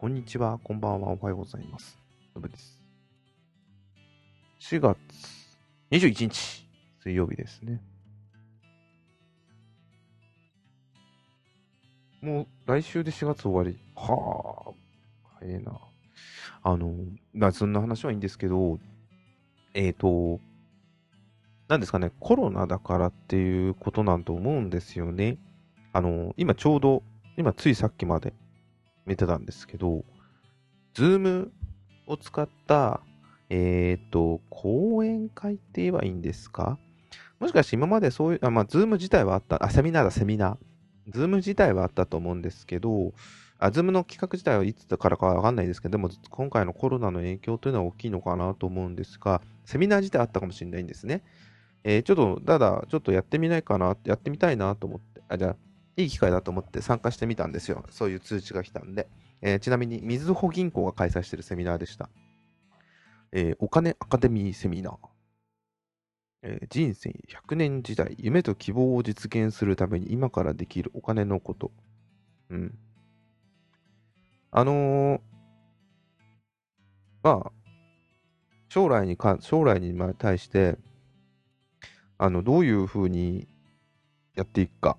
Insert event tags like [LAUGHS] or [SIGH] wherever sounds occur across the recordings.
こんにちは、こんばんは、おはようございます。のぶです。4月21日、水曜日ですね。もう来週で4月終わり。はあ、早いな。あの、まあ、そんな話はいいんですけど、えっ、と、なんですかね、コロナだからっていうことなんと思うんですよね。あの、今ちょうど、今ついさっきまで見てたんですけど、ズームを使った、えっ、と、講演会って言えばいいんですか？もしかして今までそういう、あ、まあ、ズーム自体はあった、あ、セミナーだ、セミナー。ズーム自体はあったと思うんですけど、あ、ズームの企画自体はいつからかわかんないですけど、でも今回のコロナの影響というのは大きいのかなと思うんですが、セミナー自体あったかもしれないんですね。えーちょっと、ただ、ちょっとやってみないかな、やってみたいなと思って、あ、じゃあ、いい機会だと思って参加してみたんですよ。そういう通知が来たんで。えーちなみに、みずほ銀行が開催しているセミナーでした。えーお金アカデミーセミナー。えー人生100年時代、夢と希望を実現するために今からできるお金のこと。うん。あのーまあ、将来にか、将来に対して、あの、どういうふうにやっていくか。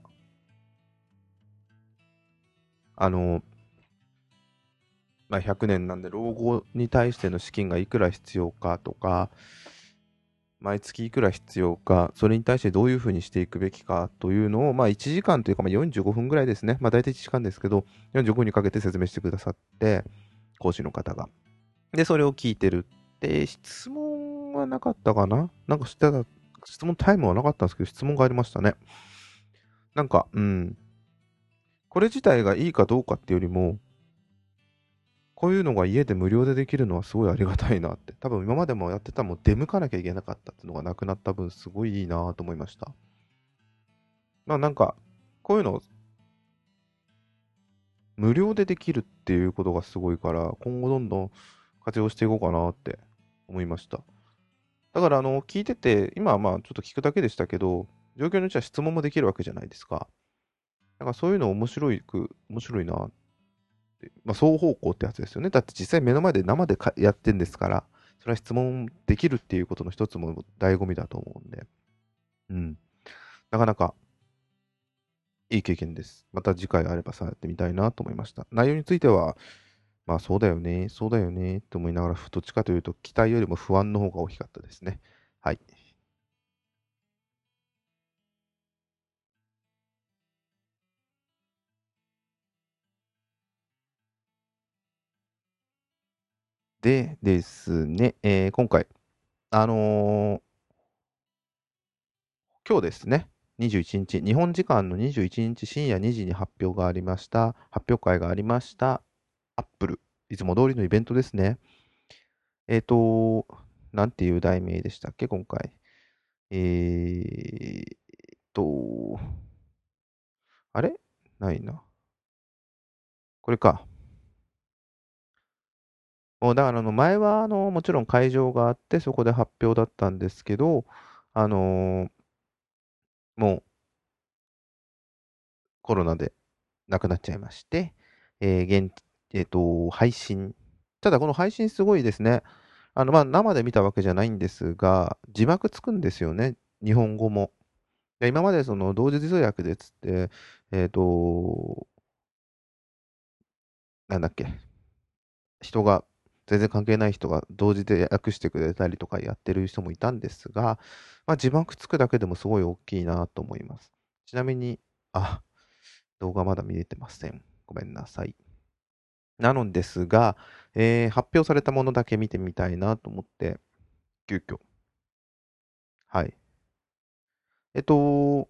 あの、まあ、100年なんで、老後に対しての資金がいくら必要かとか、毎月いくら必要か、それに対してどういうふうにしていくべきかというのを、まあ、1時間というか、まあ、45分ぐらいですね。まあ、大体1時間ですけど、45分にかけて説明してくださって、講師の方が。で、それを聞いてる。で、質問はなかったかな？なんかしてた、質問タイムはなかったんですけど、質問がありましたね。なんか、うん。これ自体がいいかどうかっていうよりも、こういうのが家で無料でできるのはすごいありがたいなって。多分今までもやってたもん出向かなきゃいけなかったっていうのがなくなった分、すごいいいなと思いました。まあなんか、こういうの、無料でできるっていうことがすごいから、今後どんどん活用していこうかなって思いました。だから、あの、聞いてて、今はまあちょっと聞くだけでしたけど、状況によっては質問もできるわけじゃないですか。だかそういうの面白いく、面白いなって。まあ、双方向ってやつですよね。だって実際目の前で生でやってんですから、それは質問できるっていうことの一つも醍醐味だと思うんで。うん。なかなかいい経験です。また次回あればさ、やってみたいなと思いました。内容については、まあそうだよね、そうだよねって思いながら、どっちかというと期待よりも不安の方が大きかったですね。はい。でですね、えー今回、あのー今日ですね、21日、日本時間の21日深夜2時に発表がありました、発表会がありました、アップル、いつも通りのイベントですね。えっ、と、なんていう題名でしたっけ、今回。えーっと、あれ？ないな。これか。もうだからあの前はあのもちろん会場があってそこで発表だったんですけど、あのーもうコロナで亡くなっちゃいまして、えー現えっと、配信。ただこの配信すごいですね。あの、まあ、生で見たわけじゃないんですが、字幕つくんですよね。日本語も。で今までその同時通訳でつって、えっと、なんだっけ。人が、全然関係ない人が同時で訳してくれたりとかやってる人もいたんですが、まあ、字幕つくだけでもすごい大きいなと思います。ちなみに、あ、動画まだ見れてません。ごめんなさい。なのですが、えー発表されたものだけ見てみたいなと思って、急遽。はい。えっと、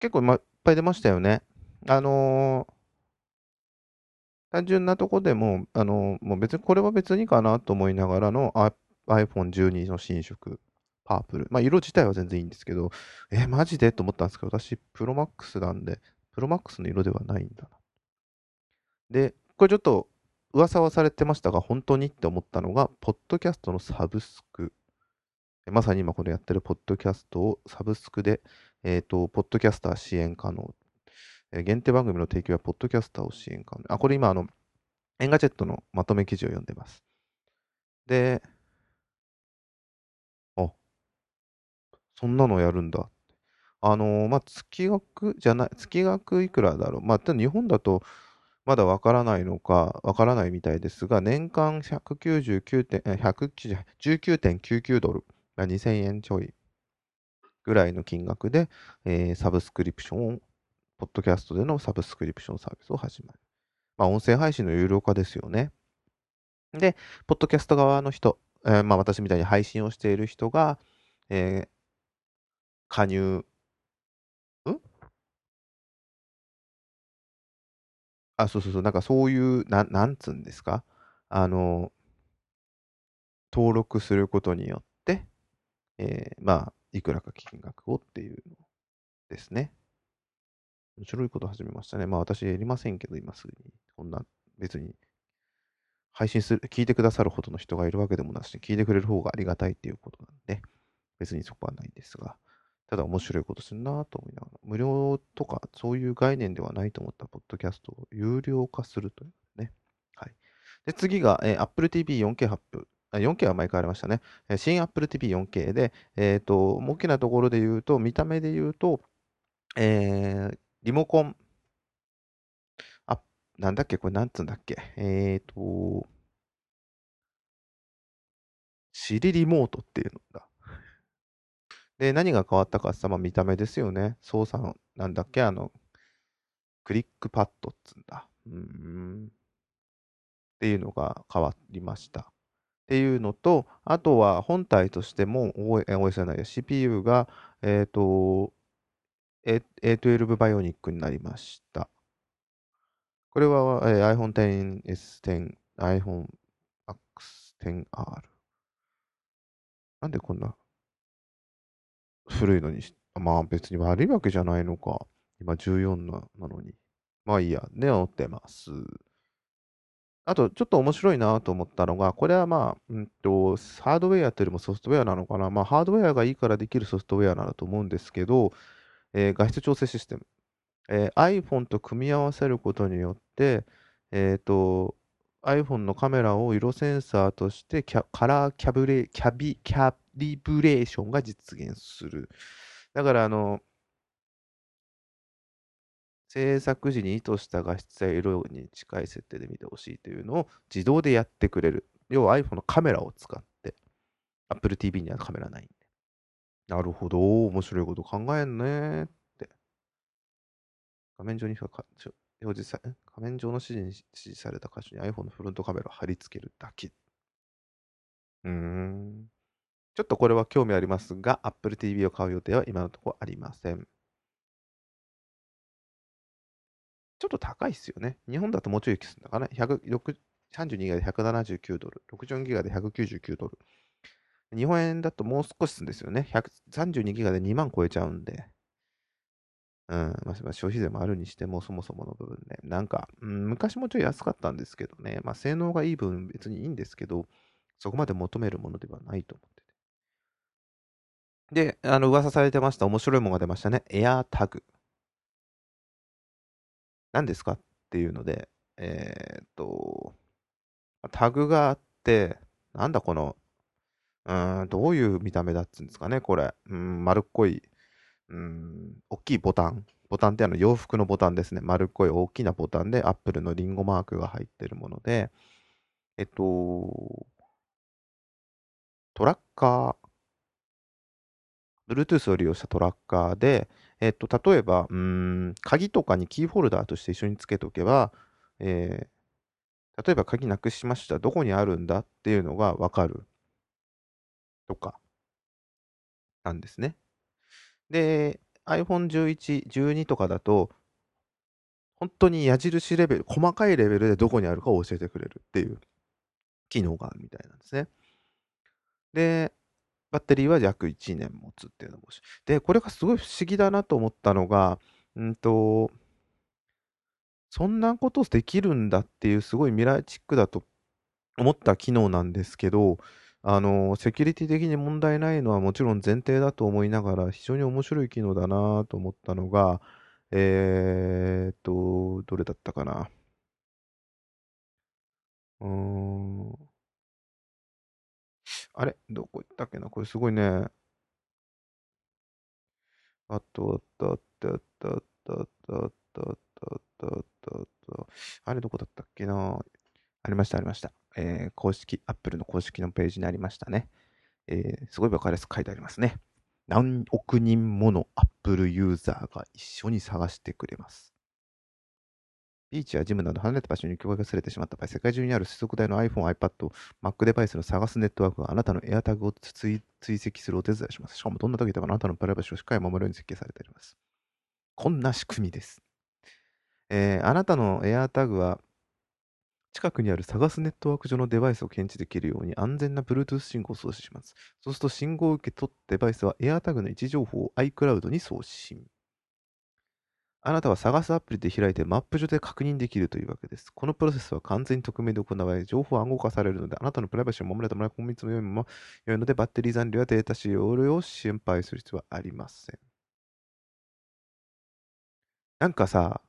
結構、いっぱい出ましたよね。あのー単純なとこでも、あのもう別に、これは別にかなと思いながらの iPhone12 の新色、パープル。まあ、色自体は全然いいんですけど、え、マジでと思ったんですけど、私、プロマックスなんで、プロマックスの色ではないんだな。で、これちょっと噂はされてましたが、本当にって思ったのが、ポッドキャストのサブスク。まさに今これやってるポッドキャストをサブスクで、えっ、と、ポッドキャスター支援可能。限定番組の提供やポッドキャスターを支援可能。あ、これ今、あの、エンガジェットのまとめ記事を読んでます。で、あ、そんなのやるんだ。あのーまあ、月額じゃない、月額いくらだろう。まあ、日本だとまだわからないのか、わからないみたいですが、年間199点、え190 19.99ドル、2000円ちょいぐらいの金額で、えーサブスクリプションを、ポッドキャストでのサブスクリプションサービスを始める。まあ、音声配信の有料化ですよね。で、ポッドキャスト側の人、えーまあ、私みたいに配信をしている人が、えー加入、ん？あ、そうそうそう、なんかそういう、ななんつうんですか？あの、登録することによって、えーまあ、いくらか金額をっていうのですね。面白いこと始めましたね。まあ私やりませんけど、今すぐに。こんな、別に、配信する、聞いてくださるほどの人がいるわけでもなし、聞いてくれる方がありがたいっていうことなんで、別にそこはないんですが、ただ面白いことするなと思いながら、無料とかそういう概念ではないと思ったポッドキャストを有料化するというね。はい。で、次が、えー Apple TV 4K 発表。あ 4K は前からありましたね。新 Apple TV 4K で、えっ、と、大きなところで言うと、見た目で言うと、えーリモコン、あ、なんだっけ？これなんつうんだっけ？えっ、と、シリリモートっていうのだ。で、何が変わったかって言ったら、まあ見た目ですよね。操作の、なんだっけ？あの、クリックパッドっつうんだ。うん。っていうのが変わりました。っていうのと、あとは本体としても OS, じゃないや CPU が、えっ、と、A12 バイオニックになりました。これは、えー iPhone XS10、iPhone X10R。なんでこんな古いのにし、まあ別に悪いわけじゃないのか。今14ななのに。まあいいや。ね、乗ってます。あと、ちょっと面白いなと思ったのが、これはまあ、うんと、ハードウェアというよりもソフトウェアなのかな。まあ、ハードウェアがいいからできるソフトウェアなんだと思うんですけど、えー画質調整システム。えー iPhone と組み合わせることによって、えっと、iPhone のカメラを色センサーとしてキャカラーキャブレ、キャビ、キャリブレーションが実現する。だから、あの、制作時に意図した画質や色に近い設定で見てほしいというのを自動でやってくれる。要は iPhone のカメラを使って、Apple TV にはカメラない。なるほど、面白いこと考えんねって。画面上にかちょ表示さ画面上の指示に指示された箇所に iPhone のフロントカメラを貼り付けるだけ。うーん。ちょっとこれは興味ありますが、Apple TV を買う予定は今のところありません。ちょっと高いっすよね。日本だともうちょいするのかな？32ギガで179ドル、64ギガで199ドル。日本円だともう少しするんですよね。132ギガで2万超えちゃうんで。うん、まあ、消費税もあるにしても、そもそもの部分で。なんか、うん、昔もちょい安かったんですけどね。まあ、性能がいい分別にいいんですけど、そこまで求めるものではないと思ってて。で、あの、噂されてました。面白いものが出ましたね。AirTag。何ですかっていうので、えーっと、タグがあって、なんだこの、うん、どういう見た目だっつうんですかね、これ。うん、丸っこい、うん、大きいボタン。ボタンってあの洋服のボタンですね。丸っこい大きなボタンで、アップルのリンゴマークが入ってるもので、えっと、トラッカー、Bluetooth を利用したトラッカーで、えっと、例えば、うん、鍵とかにキーホルダーとして一緒につけとけば、えー例えば鍵なくしました。どこにあるんだっていうのがわかる。とか、なんですね。で、iPhone 11、12とかだと、本当に矢印レベル、細かいレベルでどこにあるかを教えてくれるっていう機能があるみたいなんですね。で、バッテリーは約1年持つっていうのもし。で、これがすごい不思議だなと思ったのが、うんと、そんなことできるんだっていうすごい未来チックだと思った機能なんですけど、あの、セキュリティ的に問題ないのはもちろん前提だと思いながら、非常に面白い機能だなと思ったのが、えーっと、どれだったかな。うーん。あれ？どこ行ったっけな？これすごいね。あと、あったあったあったあったあったあったあったあったあったあれどこだったっけな？ありましたありました。えー、公式、Apple の公式のページにありましたね。えー、すごい分かりやすく書いてありますね。何億人もの Apple ユーザーが一緒に探してくれます。ビーチやジムなど離れた場所に境界がすれてしまった場合、世界中にある接続台の iPhone、iPad、Mac デバイスの探すネットワークがあなたの AirTag を追跡するお手伝いします。しかもどんな時でもあなたのプライバシーをしっかり守るように設計されています。こんな仕組みです。えー、あなたの AirTag は近くにある探すネットワーク上のデバイスを検知できるように安全な Bluetooth 信号を送信します。そうすると信号を受け取ったデバイスは AirTag の位置情報を iCloud に送信。あなたは探すアプリで開いてマップ上で確認できるというわけです。このプロセスは完全に匿名で行われ、情報は暗号化されるので、あなたのプライバシーを守れたものは今月も良いも良いので、バッテリー残量やデータ使用量を心配する必要はありません。なんかさ、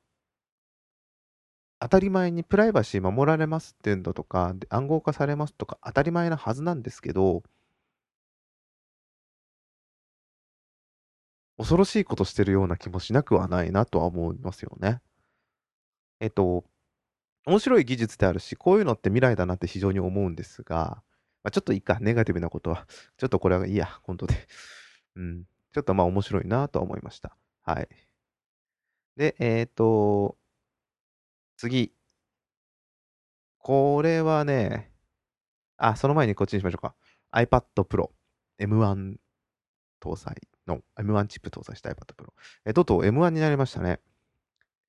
当たり前にプライバシー守られますっていうのとか、暗号化されますとか当たり前なはずなんですけど、恐ろしいことしてるような気もしなくはないなとは思いますよね。えっと、面白い技術であるし、こういうのって未来だなって非常に思うんですが、まあ、ちょっといいか、ネガティブなことは。[LAUGHS] ちょっとこれはいいや、本当で。[LAUGHS] うん。ちょっとまあ面白いなとは思いました。はい。で、えっ、ー、と、次。これはね、あ、その前にこっちにしましょうか。iPad Pro M1 搭載の M1 チップ搭載した iPad Pro。え、とうとう M1 になりましたね。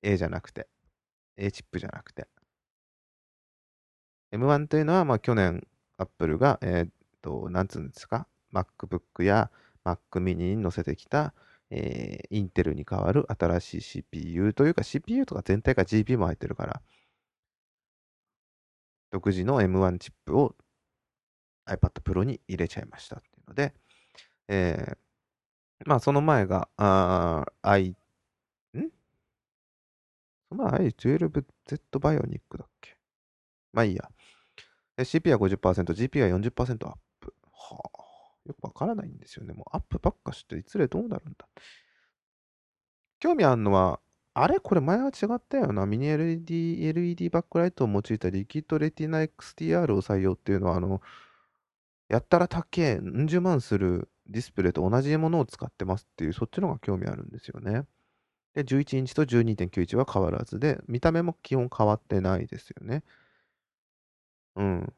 A じゃなくて。A チップじゃなくて。M1 というのは、まあ、去年、Apple が、えっ、と、なんつうんですか、MacBook や Mac mini に載せてきた、えー、インテルに代わる新しい CPU というか CPU とか全体が GPU も入ってるから、独自の M1 チップを iPad Pro に入れちゃいましたっていうので、えー、まあその前が、あ i、ん？その前 i12Z バイオニックだっけ？まあいいや。CPU は50%、GPU は40%アップ。はあ。よくわからないんですよね。もうアップばっかして、いつでどうなるんだ。興味あるのは、あれ？これ前は違ったよな。ミニ LED、LED バックライトを用いたリキッドレティナ XTR を採用っていうのは、あの、やったら高え、うん十万するディスプレイと同じものを使ってますっていう、そっちの方が興味あるんですよね。で、11インチと12.91は変わらずで、見た目も基本変わってないですよね。うん。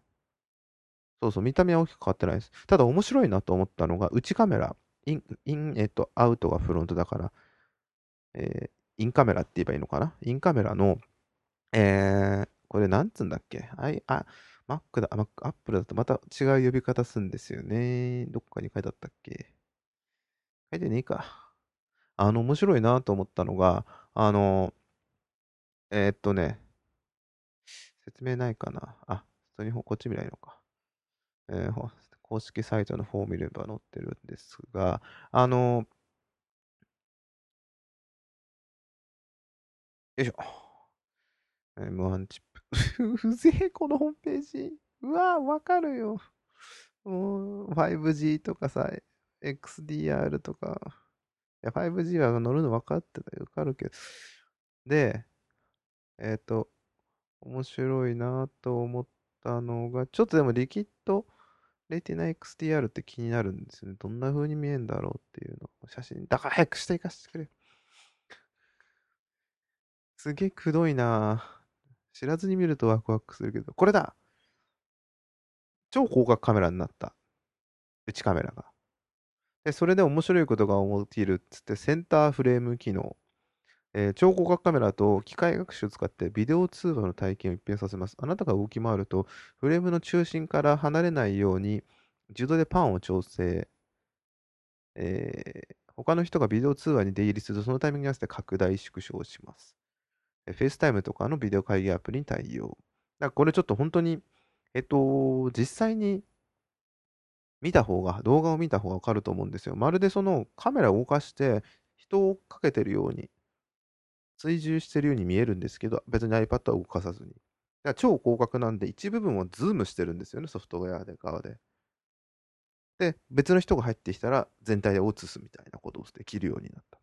そうそう、見た目は大きく変わってないです。ただ面白いなと思ったのが、内カメラ、イン、イン、えっと、アウトがフロントだから、えー、インカメラって言えばいいのかな？インカメラの、えー、これなんつうんだっけ？あい、あ、Mac だ、Mac、Apple だとまた違う呼び方するんですよね。どっかに書いてあったっけ？書いてねえか。あの、面白いなと思ったのが、あの、えー、っとね、説明ないかな？あ、普通にこっち見ないのか。えー、公式サイトの方を見れば載ってるんですが、あの、よいしょ。M1 チップ。[LAUGHS] うぜえ、このホームページ。うわわかるよ。もう、5G とかさ、XDR とか。いや、5G は乗るの分かってたよ。分かるけど。で、えっ、ー、と、面白いなと思ったのが、ちょっとでもリキッドレティナ XTR って気になるんですよね。どんな風に見えるんだろうっていうの写真。だから早くしていかせてくれ。すげえくどいな知らずに見るとワクワクするけど。これだ超広角カメラになった。内カメラが。で、それで面白いことが起きるっつって、センターフレーム機能。えー、超広角カメラと機械学習を使ってビデオ通話の体験を一変させます。あなたが動き回ると、フレームの中心から離れないように、自動でパンを調整。えー、他の人がビデオ通話に出入りすると、そのタイミングに合わせて拡大縮小します。フェイスタイムとかのビデオ会議アプリに対応。だからこれちょっと本当に、えっと、実際に見た方が、動画を見た方がわかると思うんですよ。まるでそのカメラを動かして人をかけてるように追従してるように見えるんですけど、別に iPad は動かさずに。だから超広角なんで、一部分をズームしてるんですよね、ソフトウェアで側で。で、別の人が入ってきたら、全体で映すみたいなことをできるようになった。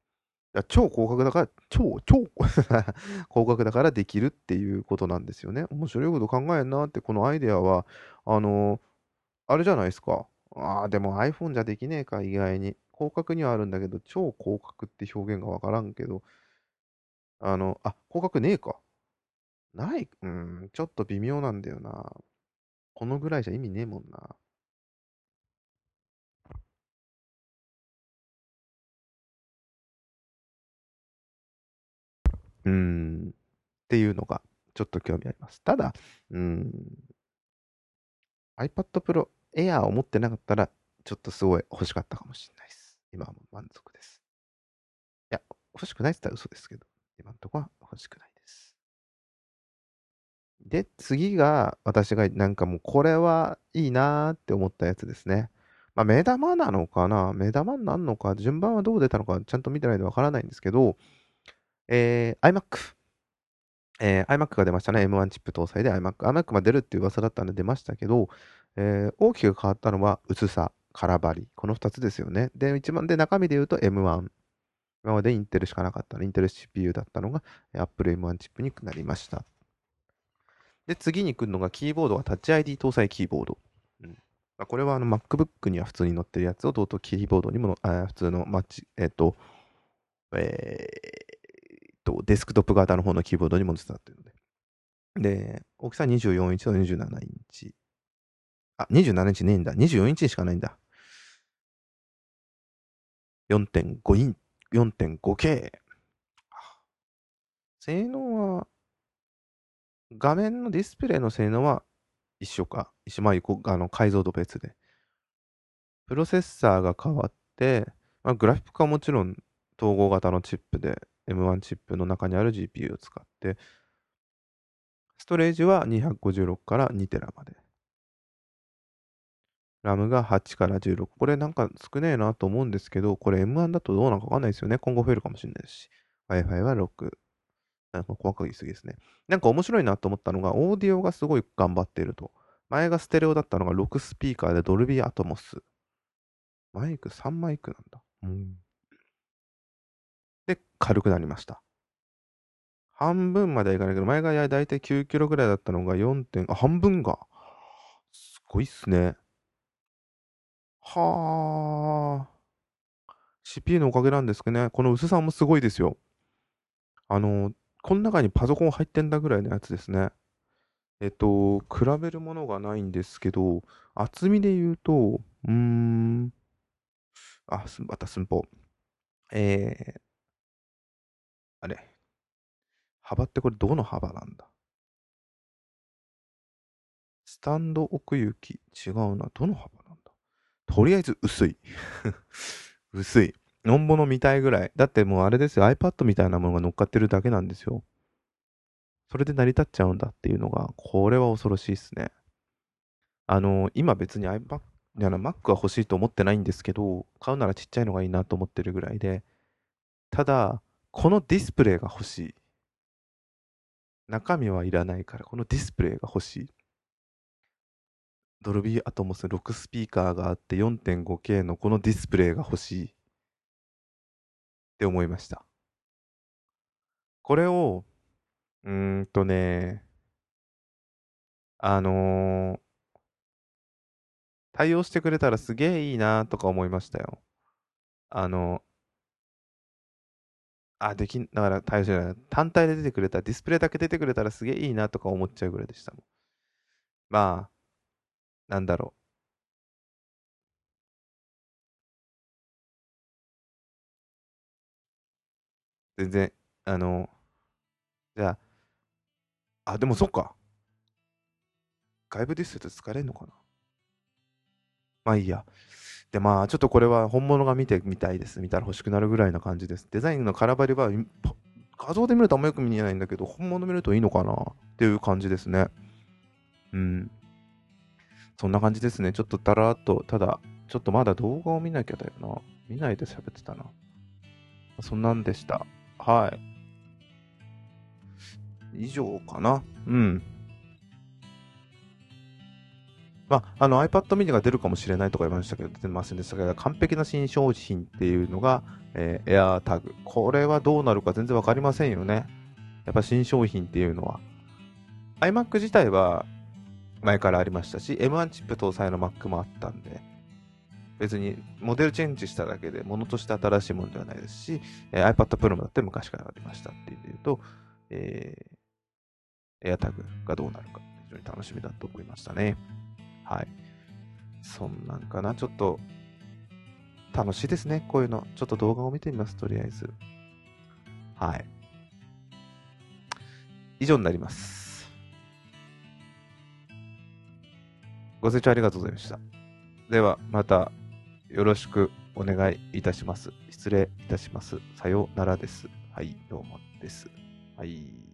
だ超広角だから、超、超 [LAUGHS] 広角だからできるっていうことなんですよね。面白いこと考えんなって、このアイデアは、あのー、あれじゃないですか。ああ、でも iPhone じゃできねえか、意外に。広角にはあるんだけど、超広角って表現がわからんけど、あの、あ、広角ねえか。ない、うん、ちょっと微妙なんだよな。このぐらいじゃ意味ねえもんな。うん、っていうのがちょっと興味あります。ただ、うん、iPad Pro Air を持ってなかったら、ちょっとすごい欲しかったかもしれないです。今はもう満足です。いや、欲しくないって言ったら嘘ですけど、今のとこは欲しくないです。で、次が私がなんかもうこれはいいなーって思ったやつですね。まあ、目玉なのかな？目玉になるのか？順番はどう出たのかちゃんと見てないとわからないんですけど、えー、iMac。えー、iMac が出ましたね。M1 チップ搭載で iMac。iMac が出るっていう噂だったんで出ましたけど、えー、大きく変わったのは薄さ、空張り。この2つですよね。で、一番で中身で言うと M1。今までインテルしかなかったの。インテル CPU だったのが Apple M1 チップになりました。で、次に来るのがキーボードがタッチ ID 搭載キーボード。うんまあ、これはあの MacBook には普通に載ってるやつをとうとキーボードにもあ普通のマッチ、えっ、ー、と、えー、と、デスクトップ型の方のキーボードにも載せたっていうので。で、大きさ24インチと27インチ。あ、27インチねえんだ。24インチしかないんだ。4.5イン、4.5K。性能は、画面のディスプレイの性能は一緒か。一緒、まあ、あの解像度別で。プロセッサーが変わって、まあ、グラフィックはもちろん統合型のチップで M1 チップの中にある GPU を使って、ストレージは256から2テラまで。ラムが8から16。これなんか少ねえなと思うんですけど、これ M1 だとどうなのかわかんないですよね。今後増えるかもしれないですし。Wi-Fi は6。なんか細かいすぎですね。なんか面白いなと思ったのが、オーディオがすごい頑張っていると。前がステレオだったのが6スピーカーでドルビーアトモス。マイク？3マイクなんだ。うん。で、軽くなりました。半分まではいかないけど、前がだいたい9キロぐらいだったのが4点、あ、半分が。すごいっすね。はあ。CPU のおかげなんですけどね。この薄さもすごいですよ。あの、この中にパソコン入ってんだぐらいのやつですね。えっと、比べるものがないんですけど、厚みで言うと、うーん、あ、また寸法。えー、あれ。幅ってこれどの幅なんだ？スタンド奥行き違うな。どの幅とりあえず薄い。薄い。[LAUGHS] のんぼの見たいぐらい。だってもうあれですよ。iPad みたいなものが乗っかってるだけなんですよ。それで成り立っちゃうんだっていうのが、これは恐ろしいですね。あの、今別に iPad、いや Mac は欲しいと思ってないんですけど、買うならちっちゃいのがいいなと思ってるぐらいで、ただ、このディスプレイが欲しい。中身はいらないから、このディスプレイが欲しい。ドルビーアトモス6スピーカーがあって 4.5K のこのディスプレイが欲しいって思いました。これを、うーんとね、あのー、対応してくれたらすげえいいなとか思いましたよ。あの、あ、できん、だから対応してない。単体で出てくれた、ディスプレイだけ出てくれたらすげえいいなとか思っちゃうぐらいでしたもん。まあ、なんだろう。全然、あの、じゃあ、あ、でもそっか。外部ディスプレイ疲れんのかな？まあいいや。で、まあ、ちょっとこれは本物が見てみたいです。見たら欲しくなるぐらいな感じです。デザインの空張りは、画像で見るとあんまよく見えないんだけど、本物見るといいのかな？っていう感じですね。うん。そんな感じですね。ちょっとだらっと、ただ、ちょっとまだ動画を見なきゃだよな。見ないで喋ってたな。そんなんでした。はい。以上かな。うん。まあ、あの iPad mini が出るかもしれないとか言いましたけど、出てませんでしたけど、完璧な新商品っていうのが、えー、AirTag。これはどうなるか全然わかりませんよね。やっぱ新商品っていうのは。iMac 自体は前からありましたし、M1 チップ搭載の Mac もあったんで、別にモデルチェンジしただけで、ものとして新しいものではないですし、えー、iPad Pro もだって昔からありましたっていう意味で言うと、えー、AirTag がどうなるか、非常に楽しみだと思いましたね。はい。そんなんかな。ちょっと、楽しいですね。こういうの。ちょっと動画を見てみます。とりあえず。はい。以上になります。ご清聴ありがとうございました。では、またよろしくお願いいたします。失礼いたします。さようならです。はい、どうもです。はい。